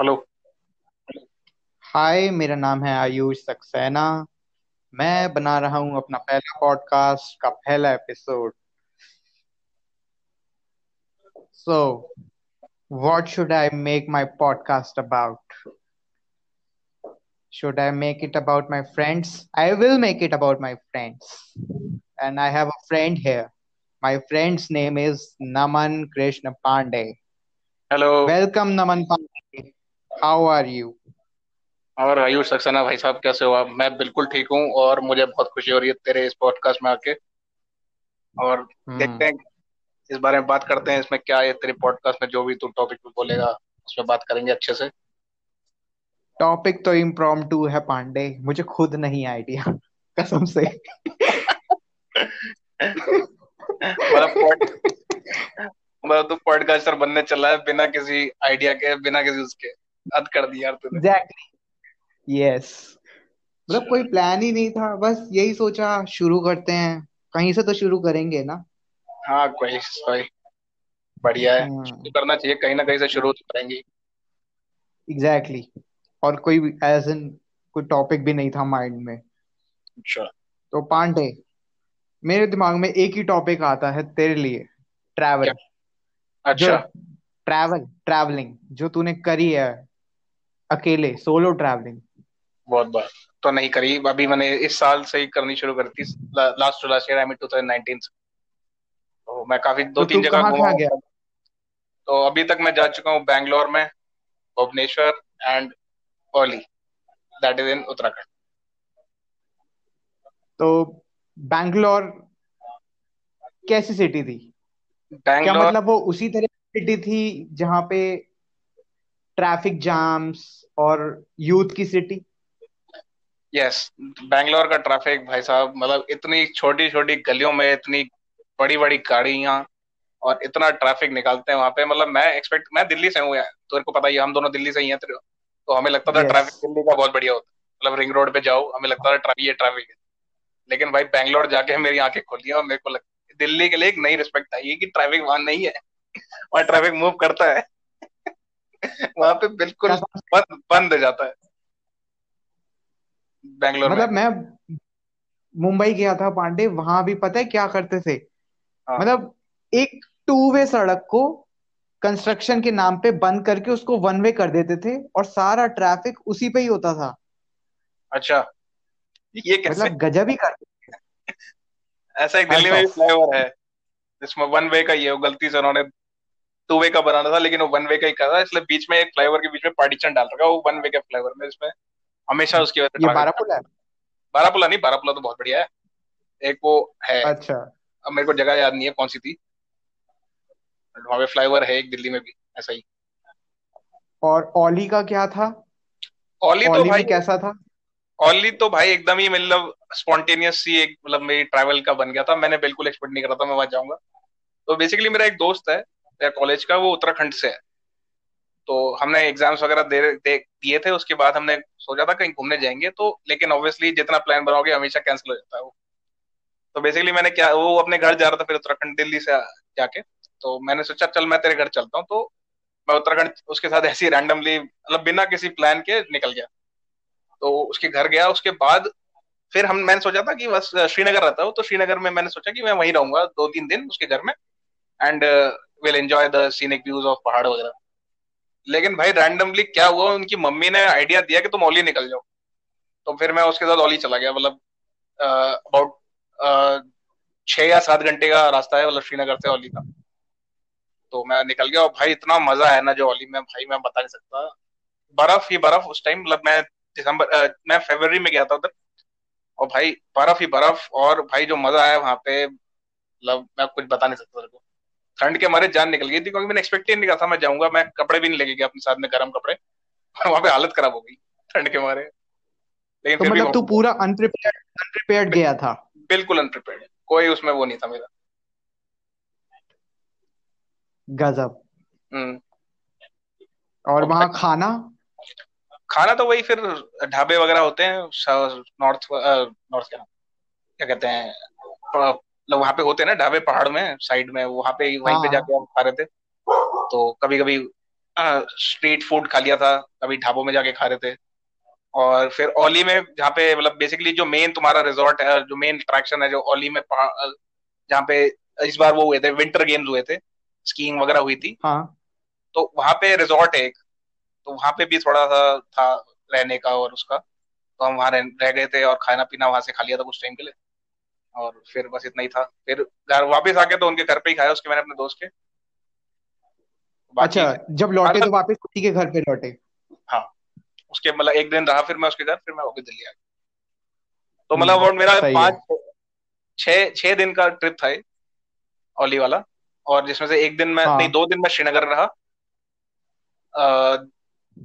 Hello hi मेरा नाम है आयुष सक्सेना मैं बना रहा हूँ अपना पहला पॉडकास्ट का पहला episode so what should I make my podcast about should I make it about my friends I will make it about my friends and I have a friend here my friend's name is naman krishna pandey hello welcome naman pandey how are you? और आयुष सक्सेना भाई साहब कैसे हो आप? मैं बिल्कुल ठीक हूँ और मुझे बहुत खुशी हो रही है तेरे इस पॉडकास्ट में आके। और देखते हम्म हैं इस बारे में बात करते हैं इसमें क्या है तेरे पॉडकास्ट में जो भी तू टॉपिक पे बोलेगा उसमें बात करेंगे अच्छे से। टॉपिक तो इम्प्रॉम्प्टू है पांडे मुझे खुद नहीं आइडिया कसम से। मतलब तू पॉडकास्टर बनने चला है बिना किसी आइडिया के बिना किसी उसके। हद कर दिया यार तूने। एग्जैक्टली यस मतलब कोई प्लान ही नहीं था बस यही सोचा शुरू करते हैं। कहीं से तो शुरू करेंगे ना। हाँ कोई कोई। बढ़िया है। हम्म शुरू करना चाहिए कहीं ना कहीं से शुरू तो करेंगे एग्जैक्टली exactly. और कोई एज इन कोई टॉपिक भी नहीं था माइंड में। अच्छा। तो पांडे मेरे दिमाग में एक ही टॉपिक आता है तेरे लिए। ट्रैवल अच्छा। ट्रैवल ट्रैवलिंग जो तूने करी है। अकेले सोलो ट्रैवलिंग बहुत बार। तो नहीं करी। अभी मैंने इस साल से ही करनी शुरू करी थी last to last year I mean 2019 से। तो मैं काफ़ी दो तो तीन जगह घुमा गया? तो अभी तक मैं जा चुका हूँ बैंगलोर में Bhubaneswar and Auli that is in Uttarakhand तो बैंगलोर कैसी सिटी थी? क्या बैंगलोर मतलब वो उसी तरह सिटी थी जहाँ पे ट्रैफ़िक जाम्स और यूथ की सिटी यस बैंगलोर का ट्रैफ़िक भाई साहब मतलब इतनी छोटी छोटी गलियों में इतनी बड़ी बड़ी गाड़ियाँ और इतना ट्रैफ़िक निकालते हैं वहाँ पे मतलब मैं एक्सपेक्ट मैं दिल्ली से हूँ यार तेरे को पता ही हम दोनों दिल्ली से ही हैं तेरे तो हमें लगता था यस ट्रैफ़िक दिल्ली का बहुत बढ़िया होता है मतलब रिंग रोड पे जाओ हमें लगता था ट्रैफ़िक ये ट्रैफ़िक है। लेकिन भाई बैंगलोर जाके मेरी आँखें खुली और मेरे को लग दिल्ली के लिए एक नई रिस्पेक्ट आई है कि ट्रैफ़िक वहाँ नहीं है वहाँ ट्रैफ़िक मूव करता है। वहाँ पे बिल्कुल बंद बंद जाता है। बैंगलोर में। मतलब मैं मुंबई गया था पांडे वहाँ भी पता है क्या करते थे? हाँ। मतलब एक टू वे सड़क को कंस्ट्रक्शन के नाम पे बंद करके उसको वन वे कर देते थे और सारा ट्रैफ़िक उसी पे ही होता था। अच्छा। ये कैसे मतलब गजब ही कर ऐसा एक दिल्ली में भी फ्लाईओवर है। जिसमें वन वे का है गलती से उन्होंने टू वे का बनाना था लेकिन वो वन वे का ही कर था इसलिए बीच में एक फ्लाईओवर के बीच में पार्टीशन डाल रखा है, वो वन वे के फ्लाईओवर में इसमें हमेशा उसकी वजह से है? बारापुला नहीं बारापुला तो बहुत बढ़िया है। एक वो है। अच्छा। अब मेरे को जगह याद नहीं है कौन सी थी। वहाँ पे फ्लाईओवर है एक दिल्ली में भी ऐसा ही। और ओली का क्या था? ओली तो भाई कैसा था? ओली तो भाई एकदम ही मतलब स्पॉन्टेनियस सी एक मतलब मेरी ट्रैवल का बन गया था। मैंने बिल्कुल एक्सपेक्ट नहीं करा था मैं वहाँ जाऊँगा। तो बेसिकली मेरा एक दोस्त है कॉलेज का, वो उत्तराखंड से है। तो हमने एग्ज़ाम्स वगैरह दे दिए थे, उसके बाद हमने सोचा था कहीं घूमने जाएँगे तो लेकिन ऑब्वियसली जितना प्लान बनाओगे, हमेशा कैंसिल हो जाता है वो। तो बेसिकली मैंने क्या, वो अपने घर जा रहा था फिर उत्तराखंड, दिल्ली से जाके। तो मैंने सोचा, चल मैं तेरे घर चलता हूँ तो मैं उत्तराखंड, उसके साथ ऐसे रैंडमली मतलब बिना किसी प्लान के निकल गया। तो उसके घर गया, उसके बाद फिर हम, मैंने सोचा था कि बस, श्रीनगर रहता हूँ तो श्रीनगर में मैंने सोचा कि मैं वहीं रहूँगा दो तीन दिन उसके घर में। And will enjoy the scenic views of पहाड़ वगैरह। लेकिन भाई रैंडमली क्या हुआ, उनकी मम्मी ने आइडिया दिया कि तुम ओली निकल जाओ। तो फिर मैं उसके साथ ओली चला गया मतलब अबाउट छह या सात घंटे का रास्ता है मतलब श्रीनगर से ओली का। तो मैं निकल गया और भाई, इतना मज़ा है ना जो ओली में, भाई, मैं बता नहीं सकता। बर्फ़ ही बर्फ़, उस टाइम मतलब मैं दिसंबर मैं फरवरी में गया था उधर। और भाई, बर्फ़ ही बर्फ़, और भाई, जो मज़ा आया वहाँ पे मतलब मैं कुछ बता नहीं सकता तेरे को। ठंड के मारे जान निकल गई थी क्योंकि मैंने एक्सपेक्ट ही नहीं करा था मैं जाऊँगा मैं कपड़े भी नहीं लेके गया अपने साथ में गर्म कपड़े। वहाँ पे हालत खराब हो गई ठंड के मारे। लेकिन तो फिर भी मतलब तू पूरा अनप्रिपेयर्ड अनप्रिपेयर्ड गया था? बिल्कुल अनप्रिपेयर्ड कोई उसमें वो नहीं था मेरा। गजब। हम्म। और वहाँ खाना? खाना तो वही फिर ढाबे वगैरह होते हैं नॉर्थ नॉर्थ क्या क्या कहते हैं मतलब वहाँ पे होते हैं ना ढाबे पहाड़ में साइड में वहाँ पे वहीं पे हाँ। जाके हम खा रहे थे। तो कभी कभी स्ट्रीट फ़ूड खा लिया था कभी ढाबों में जाके खा रहे थे। और फिर ओली में जहाँ पे मतलब बेसिकली जो मेन तुम्हारा रिजॉर्ट है जो मेन अट्रैक्शन है जो ओली में जहाँ पे इस बार वो हुए थे विंटर गेम्स हुए थे स्कीइंग वगैरह हुई थी। हाँ। तो वहाँ पे रिजॉर्ट है एक। तो वहाँ पे भी थोड़ा सा था रहने का और उसका। तो हम वहाँ रह, रह गए थे और खाना पीना वहाँ से खा लिया था कुछ टाइम के लिए। और फिर बस इतना ही था। फिर घर वापस आके तो उनके घर पे ही खाया उसके मैंने अपने दोस्त के। अच्छा जब लौटे हाँ तो वापस उसी के घर पे लौटे? हाँ उसके मतलब एक दिन रहा फिर मैं उसके घर फिर मैं वापस दिल्ली आ गया। तो मतलब हम्म वो मेरा सही है। पाँच छः छः दिन का ट्रिप था ओली वाला। और जिसमें से एक दिन मैं नहीं हाँ दो दिन मैं श्रीनगर रहा। अ,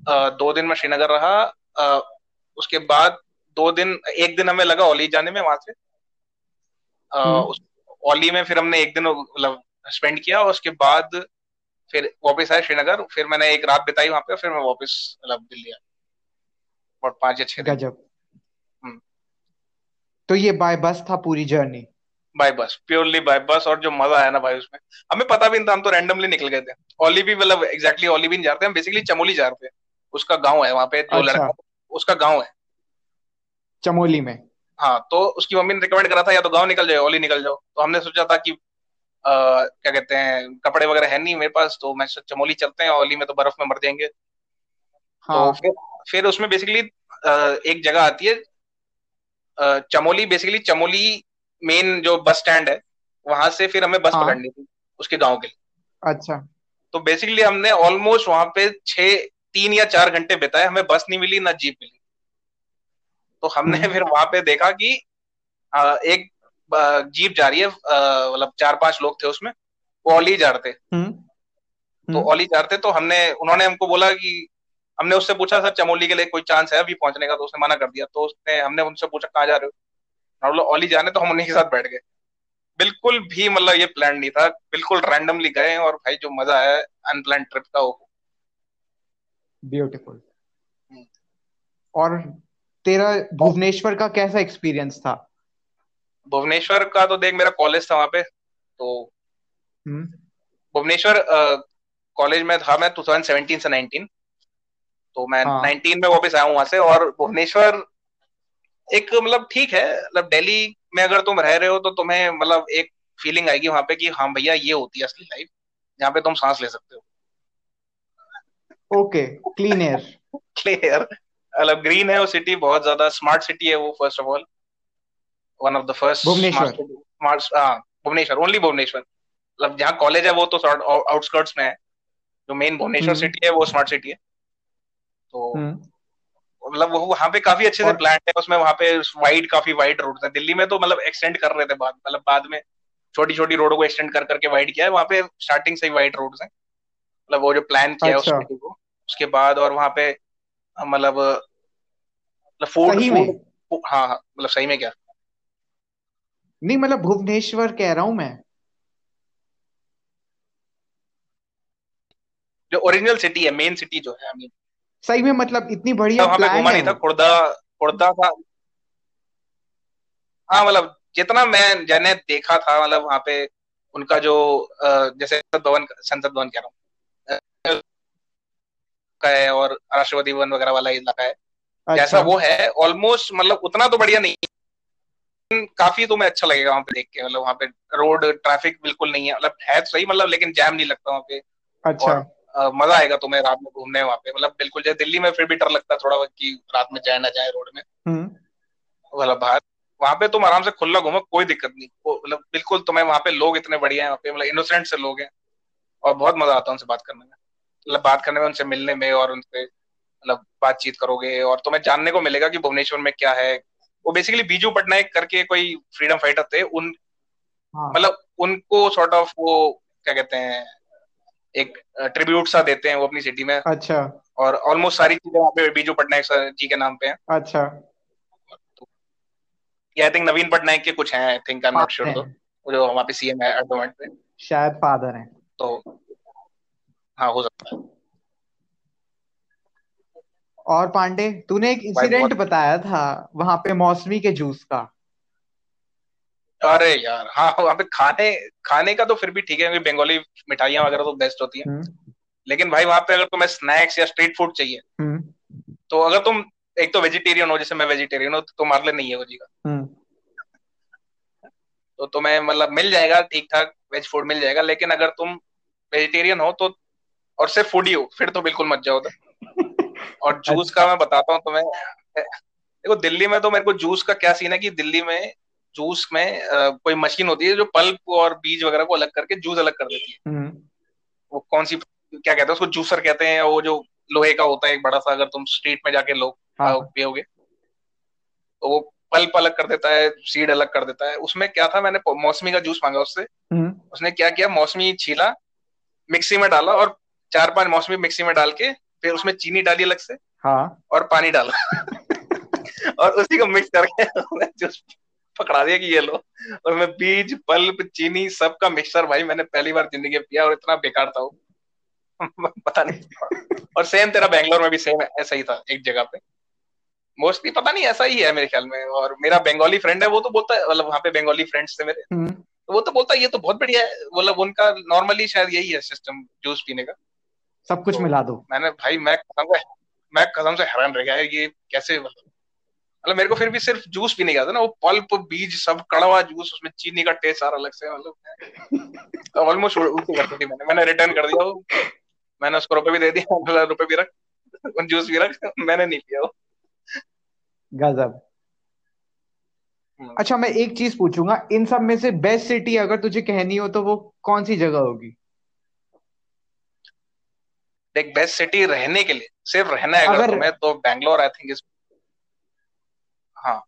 अ, दो दिन मैं श्रीनगर रहा। अ, उसके बाद दो दिन एक दिन हमें लगा ओली जाने में वहाँ से। हम्म ओली में फिर हमने एक दिन मतलब स्पेंड किया और उसके बाद फिर वापस आए श्रीनगर। फिर मैंने एक रात बिताई वहाँ पे फिर मैं वापस मतलब दिल्ली आया। और पाँच या छह दिन। गजब। हम्म। तो ये बाय बस था पूरी journey by bus purely by bus और जो मज़ा आया ना भाई उसमें। हमें पता भी नहीं था हम तो रैंडमली निकल गए थे। ओली भी मतलब एग्जैक्टली ओली भी नहीं जाते हम बेसिकली चमोली जा रहे थे। उसका गाँव है वहाँ पे जो अच्छा। लड़का उसका गाँव है। चमोली में? हाँ तो उसकी मम्मी ने रिकमेंड करा था या तो गाँव निकल जाओ ओली निकल जाओ। तो हमने सोचा था कि आ, क्या कहते हैं कपड़े वगैरह है नहीं मेरे पास तो मैं चमोली चलते हैं ओली में तो बर्फ़ में मर जाएँगे। तो हाँ। फिर फिर उसमें बेसिकली एक जगह आती है चमोली बेसिकली चमोली मेन जो बस स्टैंड है वहाँ से फिर हमें बस हाँ। पकड़नी थी उसके गाँव के लिए। अच्छा। तो बेसिकली हमने ऑलमोस्ट वहाँ पे छह तीन या चार घंटे बिताए हमें बस नहीं मिली ना जीप मिली। तो हमने हम्म। फिर वहाँ पे देखा कि एक जीप जा रही है मतलब चार पाँच लोग थे उसमें वो ओली जा रहे थे हम्म। तो हम्म। ओली जा रहे थे तो हमने उन्होंने हमको बोला कि हमने उससे पूछा सर चमोली के लिए कोई चांस है अभी पहुँचने का? तो उसने मना कर दिया। तो उसने हमने उनसे पूछा कहाँ जा रहे हो? लोग ओली जाने तो हम उन्हीं के साथ बैठ गए। बिल्कुल भी मतलब ये प्लान नहीं था। बिल्कुल रैंडमली गए और भाई जो मज़ा आया अनप्लान ट्रिप का वो। ब्यूटीफुल। और तेरा भुवनेश्वर का कैसा एक्सपीरियंस था? भुवनेश्वर का तो देख मेरा कॉलेज था वहाँ पे तो हम्म। भुवनेश्वर कॉलेज में था मैं 2017 से 19 तो मैं हाँ। 19 में वापस आया हूँ वहाँ से और भुवनेश्वर एक मतलब ठीक है मतलब दिल्ली में अगर तुम रह रहे हो तो तुम्हें मतलब एक फीलिंग आएगी वहाँ पे कि हाँ भैया ये होती है असली लाइफ जहाँ पे तुम सांस ले सकते हो। ओके क्लीन एयर क्लियर मतलब ग्रीन है वो सिटी बहुत ज़्यादा स्मार्ट सिटी है वो first of all one of the first smart Bhubaneswar हाँ भुवनेश्वर ओनली भुवनेश्वर. मतलब जहाँ कॉलेज है वो तो आउटस्कर्ट्स में है. जो मेन भुवनेश्वर हम्म। सिटी है वो स्मार्ट सिटी है. तो हम्म। मतलब वो वहाँ पे काफ़ी अच्छे से प्लान है उसमें वहाँ पे वाइड काफ़ी वाइड रोड है. दिल्ली में तो मतलब एक्सटेंड कर रहे थे बाद मतलब बाद में छोटी छोटी रोडों को एक्सटेंड कर करके वाइड किया है. वहाँ पे स्टार्टिंग से ही वाइड रोड्स हैं. मतलब वो जो प्लान किया है उस अच्छा। सिटी को. उसके बाद और वहाँ पे मतलब फ़ूड सही में? हाँ हाँ मतलब सही में क्या? नहीं मतलब भुवनेश्वर कह रहा हूँ मैं। जो ओरिजिनल सिटी है मेन सिटी जो है आई मीन सही में मतलब इतनी बढ़िया वहाँ पे घूमा है। नहीं था खुर्दा खुर्दा था। हाँ मतलब जितना मैं मैंने देखा था मतलब वहाँ पे उनका जो जैसे संसद भवन संसद भवन कह रहा हूँ। का है और राष्ट्रपति भवन वगैरह वाला इलाका है। अच्छा। जैसा वो है ऑलमोस्ट मतलब उतना तो बढ़िया नहीं। है काफ़ी तुम्हें अच्छा लगेगा वहाँ पे देख के मतलब वहाँ पे रोड ट्रैफ़िक बिल्कुल नहीं है। मतलब है तो सही मतलब लेकिन जैम नहीं लगता वहाँ पे। अच्छा। और मज़ा आएगा तुम्हें रात में घूमने वहाँ पे। मतलब बिल्कुल जैसे दिल्ली में फिर भी डर लगता है थोड़ा कि रात में जाए ना जाए रोड में। हम्म। मतलब बाहर वहाँ पे तुम आराम से खुला घूमो कोई दिक्कत नहीं। मतलब बिल्कुल तुम्हें वहाँ पे लोग इतने बढ़िया है वहाँ पे मतलब इनोसेंट से लोग हैं। और बहुत मज़ा आता है उनसे बात करने में। मतलब बात करने में उनसे मिलने में और उनसे मतलब बातचीत करोगे और तुम्हें जानने को मिलेगा कि भुवनेश्वर में क्या है। वो बेसिकली बीजू पटनायक करके कोई फ्रीडम फाइटर थे उन हाँ। मतलब उनको सॉर्ट ऑफ़ वो क्या कहते हैं एक ट्रिब्यूट सा देते हैं वो अपनी सिटी में। अच्छा। और ऑलमोस्ट सारी चीज़ें वहाँ पे बीजू पटनायक सर जी के नाम पे हैं। अच्छा। तो ये आई थिंक नवीन पटनायक के कुछ हैं I think I am not sure वो जो वहाँ पे सीएम है एट द मोमेंट पे। शायद फादर हैं। तो हाँ हो सकता है। और पांडे तूने एक इंसिडेंट बताया था वहाँ पे मौसमी के जूस का। अरे यार हाँ वहाँ पे खाने खाने का तो फिर भी ठीक है क्योंकि बंगाली मिठाइयाँ वगैरह तो बेस्ट होती हैं। हम्म। लेकिन भाई वहाँ पे अगर तुम्हें स्नैक्स या स्ट्रीट फ़ूड चाहिए हम्म। तो अगर तुम एक तो वेजिटेरियन हो जैसे मैं वेजिटेरियन हूँ तो तुम्हारे लिए नहीं है वो जीगा हम्म। तो तुम्हें मतलब मिल जाएगा ठीक ठाक वेज फ़ूड मिल जाएगा लेकिन अगर तुम वेजिटेरियन हो तो और सिर्फ़ फूडी हो फिर तो बिल्कुल मत जाओ और जूस का मैं बताता हूँ तुम्हें देखो दिल्ली में तो मेरे को जूस का क्या सीन है कि दिल्ली में जूस में अ, कोई मशीन होती है जो पल्प और बीज वगैरह को अलग करके जूस अलग कर देती है। हम्म। वो कौन सी क्या कहते हैं उसको जूसर कहते हैं वो जो लोहे का होता है एक बड़ा सा अगर तुम स्ट्रीट में जाके लोग हाँ पियोगे तो वो पल्प अलग कर देता है सीड अलग कर देता है। उसमें क्या था मैंने मौसमी का जूस मांगा उससे। हम्म। उसने क्या किया मौसमी छीला मिक्सी में डाला और चार पाँच मौसमी मिक्सी में डाल के फिर उसमें चीनी डाली अलग से हाँ। और पानी डाला। और उसी को मिक्स करके जूस पकड़ा दिया कि ये लो। और मैं बीज पल्प चीनी सबका मिक्सचर भाई मैंने पहली बार ज़िंदगी में पिया और इतना बेकार था वो। पता नहीं। और सेम तेरा बैंगलोर में भी सेम ऐसा ही था एक जगह पे। मोस्टली पता नहीं ऐसा ही है मेरे ख्याल में। और मेरा बंगाली फ्रेंड है वो तो बोलता है मतलब वहाँ पे बंगाली फ्रेंड्स थे मेरे। हम्म। तो वो तो बोलता है ये तो बहुत बढ़िया है। मतलब उनका नॉर्मली शायद यही है सिस्टम जूस पीने का। सब कुछ तो मिला दो। मैंने भाई मैं कसम से मैं कसम से हैरान रह गया ये कैसे मतलब मतलब मेरे को फिर भी सिर्फ़ जूस पीने का था ना वो पल्प बीज सब कड़वा जूस उसमें चीनी का टेस्ट सारा अलग से मतलब ऑलमोस्ट उल्टी कर दी मैंने। मैंने रिटर्न कर दिया वो। मैंने उसको रुपए भी दे दिया बोला रुपए भी रख जूस भी रख मैंने नहीं पिया वो। गजब। हम्म। अच्छा मैं एक चीज़ पूछूँगा इन सब में से बेस्ट सिटी अगर तुझे कहनी हो तो वो कौन सी जगह होगी? देख बेस्ट सिटी रहने के लिए सिर्फ़ रहना है अगर अगर तुम्हें तो बैंगलोर आई थिंक इज़ हाँ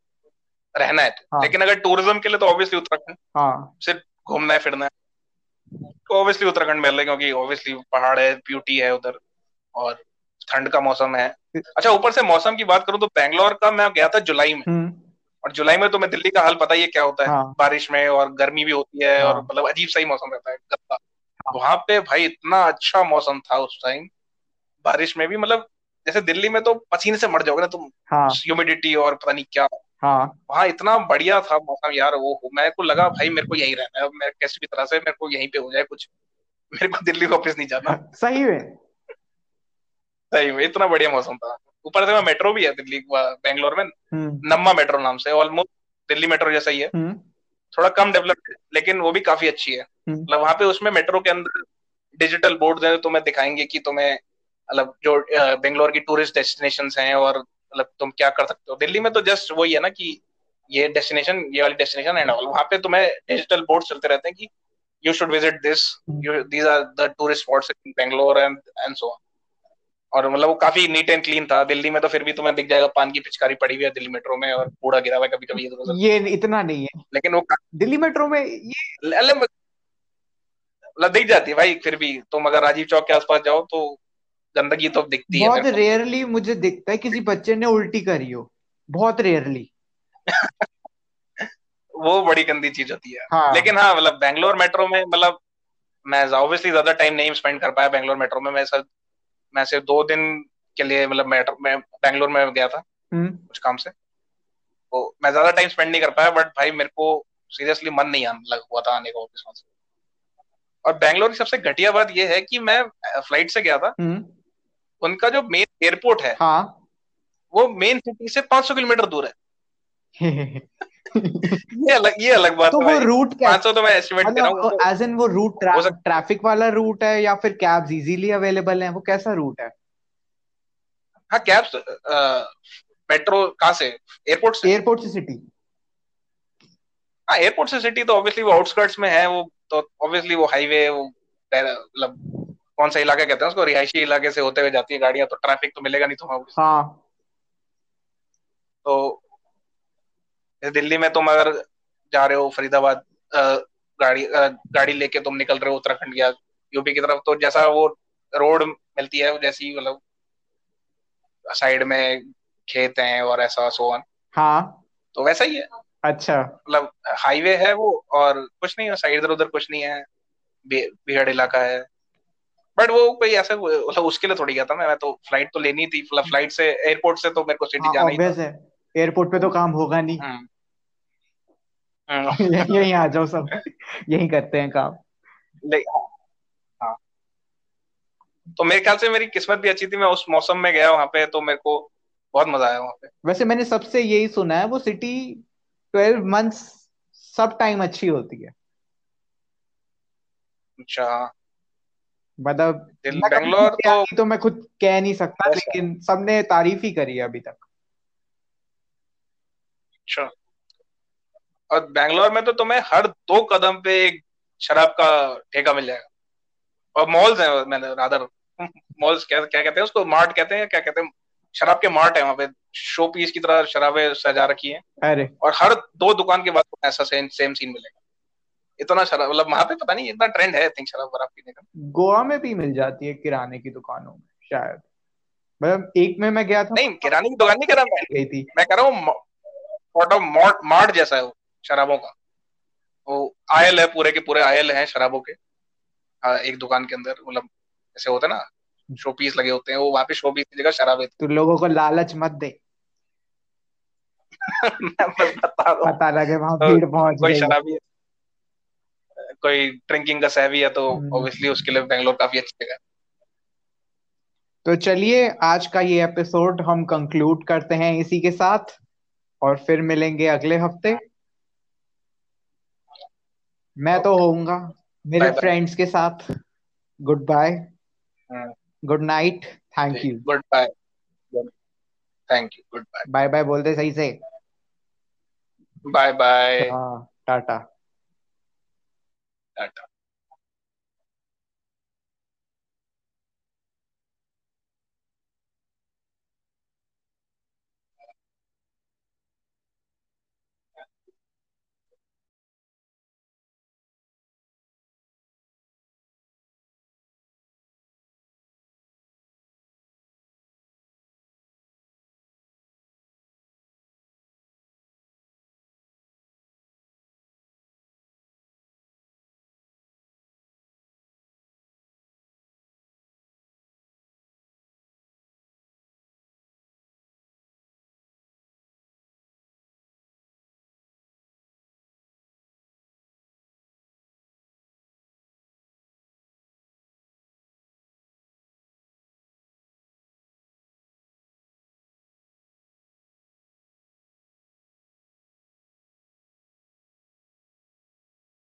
रहना है तो। हाँ। लेकिन अगर टूरिज़्म के लिए तो ऑब्वियसली उत्तराखंड। हाँ। सिर्फ़ घूमना है फिरना है। तो ऑब्वियसली उत्तराखंड रहा क्योंकि ऑब्वियसली पहाड़ है ब्यूटी है उधर और ठंड का मौसम है। अच्छा ऊपर से मौसम की बात करूँ तो बैंगलोर का मैं गया था जुलाई में। हम्म। और जुलाई में तो मैं दिल्ली का हाल पता ही है क्या होता है। हाँ। बारिश में और गर्मी भी होती है हाँ। और मतलब अजीब सा ही मौसम रहता है गंदा। हाँ। वहाँ पे भाई इतना अच्छा मौसम था उस टाइम बारिश में भी मतलब जैसे दिल्ली में तो पसीने से मर जाओगे ना तुम हाँ। ह्यूमिडिटी और पता नहीं क्या। हाँ। वहाँ इतना बढ़िया था मौसम यार वो मेरे को लगा भाई मेरे को यहीं रहना है अब मैं कैसी भी तरह से मेरे को यहीं पे हो जाए कुछ। मेरे को दिल्ली वापस नहीं जाना। सही में। सही में इतना बढ़िया मौसम था। ऊपर से मेट्रो भी है दिल्ली बैंगलोर में हम्म। नम्मा मेट्रो नाम से ऑलमोस्ट दिल्ली मेट्रो जैसा ही है। हम्म। थोड़ा कम डेवलप्ड है लेकिन वो भी काफ़ी अच्छी है। हम्म। मतलब वहाँ पे उसमें मेट्रो के अंदर डिजिटल बोर्ड है तुम्हें दिखाएँगे कि तुम्हें मतलब जो बेंगलोर की टूरिस्ट डेस्टिनेशन हैं और मतलब तुम क्या कर सकते हो। दिल्ली में तो जस्ट वही है ना कि ये डेस्टिनेशन ये वाली डेस्टिनेशन एंड ऑल वहाँ पे तुम्हें डिजिटल बोर्ड चलते रहते हैं कि you should visit this these are the tourist spots in Bangalore and and so और मतलब वो काफ़ी नीट एंड क्लीन था। दिल्ली में तो फिर भी तुम्हें दिख जाएगा पान की पिचकारी पड़ी हुई है दिल्ली मेट्रो में और कूड़ा गिरा हुआ है कभी कभी इधर ये इतना नहीं है। लेकिन वो दिल्ली मेट्रो में ये मतलब दिख जाती है भाई फिर भी तुम अगर राजीव चौक के आसपास जाओ तो गंदगी तो दिखती है बहुत मेरे को। रेयरली मुझे दिखता है किसी बच्चे ने उल्टी करी हो। बहुत रेयरली वो बड़ी गंदी चीज़ होती है। हाँ। लेकिन हाँ मतलब बैंगलोर मेट्रो में मतलब मैं ऑब्वियसली ज़्यादा टाइम नहीं स्पेंड कर पाया बैंगलोर मेट्रो में। मैं सर मैं सिर्फ़ दो दिन के लिए मतलब मेट्रो में बैंगलोर में गया था हम्म। कुछ काम से। तो मैं ज़्यादा टाइम स्पेंड नहीं कर पाया बट भाई मेरे को सीरियसली मन नहीं आने लग हुआ था आने का ऑफ़िस वहाँ से और बैंगलोर की सबसे घटिया बात यह है कि मैं फ़्लाइट से गया था। हम्म। उनका जो मेन एयरपोर्ट है हाँ। वो मेन सिटी से 500 किलोमीटर दूर है। ये अलग ये अलग बात तो वो रूट क्या 500 तो मैं एस्टिमेट दे रहा हूँ मतलब तो एज इन वो रूट हो ट्रैफ़िक वाला रूट है या फिर कैब्स इजीली अवेलेबल है? वो कैसा रूट है? हाँ कैब्स मेट्रो कहाँ से? एयरपोर्ट से? एयरपोर्ट से सिटी हाँ एयरपोर्ट से सिटी तो ऑब्वियसली वो आउटस्कर्ट्स में है वो तो ऑब्वियसली वो हाईवे वो मतलब कौन सा इलाका कहते हैं उसको? रिहायशी इलाके से होते हुए जाती है गाड़ियाँ तो ट्रैफ़िक तो मिलेगा नहीं तुम्हें हाँ। तो दिल्ली में तुम अगर जा रहे हो फरीदाबाद गाड़ी गाड़ी लेके तुम निकल रहे हो उत्तराखंड या यूपी की तरफ़ तो जैसा वो रोड मिलती है जैसी मतलब साइड में खेत हैं और ऐसा सो ऑन हाँ। तो वैसा ही है। अच्छा। मतलब हाईवे है वो और कुछ नहीं है साइड इधर उधर कुछ नहीं है। बिहाड़ इलाका है। बट वो कोई ऐसा मतलब उसके लिए थोड़ी गया था मैं मैं तो फ़्लाइट तो लेनी थी मतलब फ़्लाइट से एयरपोर्ट से तो मेरे को सिटी हाँ जाना ही था। एयरपोर्ट पे तो काम होगा नहीं। हम्म। हम्म, आ जाओ सब। यहीं करते हैं काम। हाँ। तो मेरे ख्याल से मेरी किस्मत भी अच्छी थी मैं उस मौसम में गया वहाँ पे तो मेरे को बहुत मज़ा आया वहाँ पे। वैसे मैंने सबसे यही सुना है वो सिटी ट्वेल्व मंथ्स सब टाइम अच्छी होती है। अच्छा मतलब बेंगलोर तो तो मैं खुद कह नहीं सकता ऐसा लेकिन सबने तारीफ़ ही करी है अभी तक। अच्छा। और बैंगलोर में तो तुम्हें हर दो कदम पे एक शराब का ठेका मिल जाएगा। और मॉल्स हैं मैंने रादर मॉल्स क्या क्या कहते हैं उसको? मार्ट कहते हैं क्या कहते हैं? शराब के मार्ट है वहाँ पे शो पीस की तरह शराबें सजा रखी हैं। अरे। और हर दो दुकान के बाद ऐसा सेम सेम सीन मिलेगा। इतना शराब मतलब वहाँ पे पता नहीं इतना ट्रेंड है थिंक शराब वराब पीने का। गोवा में भी मिल जाती है किराने की दुकानों में शायद। मतलब एक में मैं गया था। नहीं किराने की दुकान नहीं कह रहा मैं। गई थी। मैं कह रहा हूँ ऑफ़ मार्ट मार्ट जैसा है वो शराबों का। वो आयल है पूरे के पूरे आयल हैं शराबों के। हाँ, एक दुकान के अंदर मतलब ऐसे होते हैं ना शो पीस लगे होते हैं वो वहाँ पे शो पीस की जगह शराबे तो लोगों को लालच मत दे। मैं बस बता रहा हूँ। पता लगे वहाँ तो भीड़ पहुँच कोई गई शराबी है। कोई ड्रिंकिंग का सहवी है तो हम्म, ऑब्वियसली उसके लिए बेंगलोर काफ़ी अच्छी जगह तो चलिए आज का ये एपिसोड हम कंक्लूड करते हैं इसी के साथ और फिर मिलेंगे अगले हफ़्ते। मैं तो होऊँगा मेरे बाय बाय फ्रेंड्स के साथ। Goodbye good night thank you goodbye thank you goodbye bye bye बोलते सही से। बाय बाय हाँ टाटा। टाटा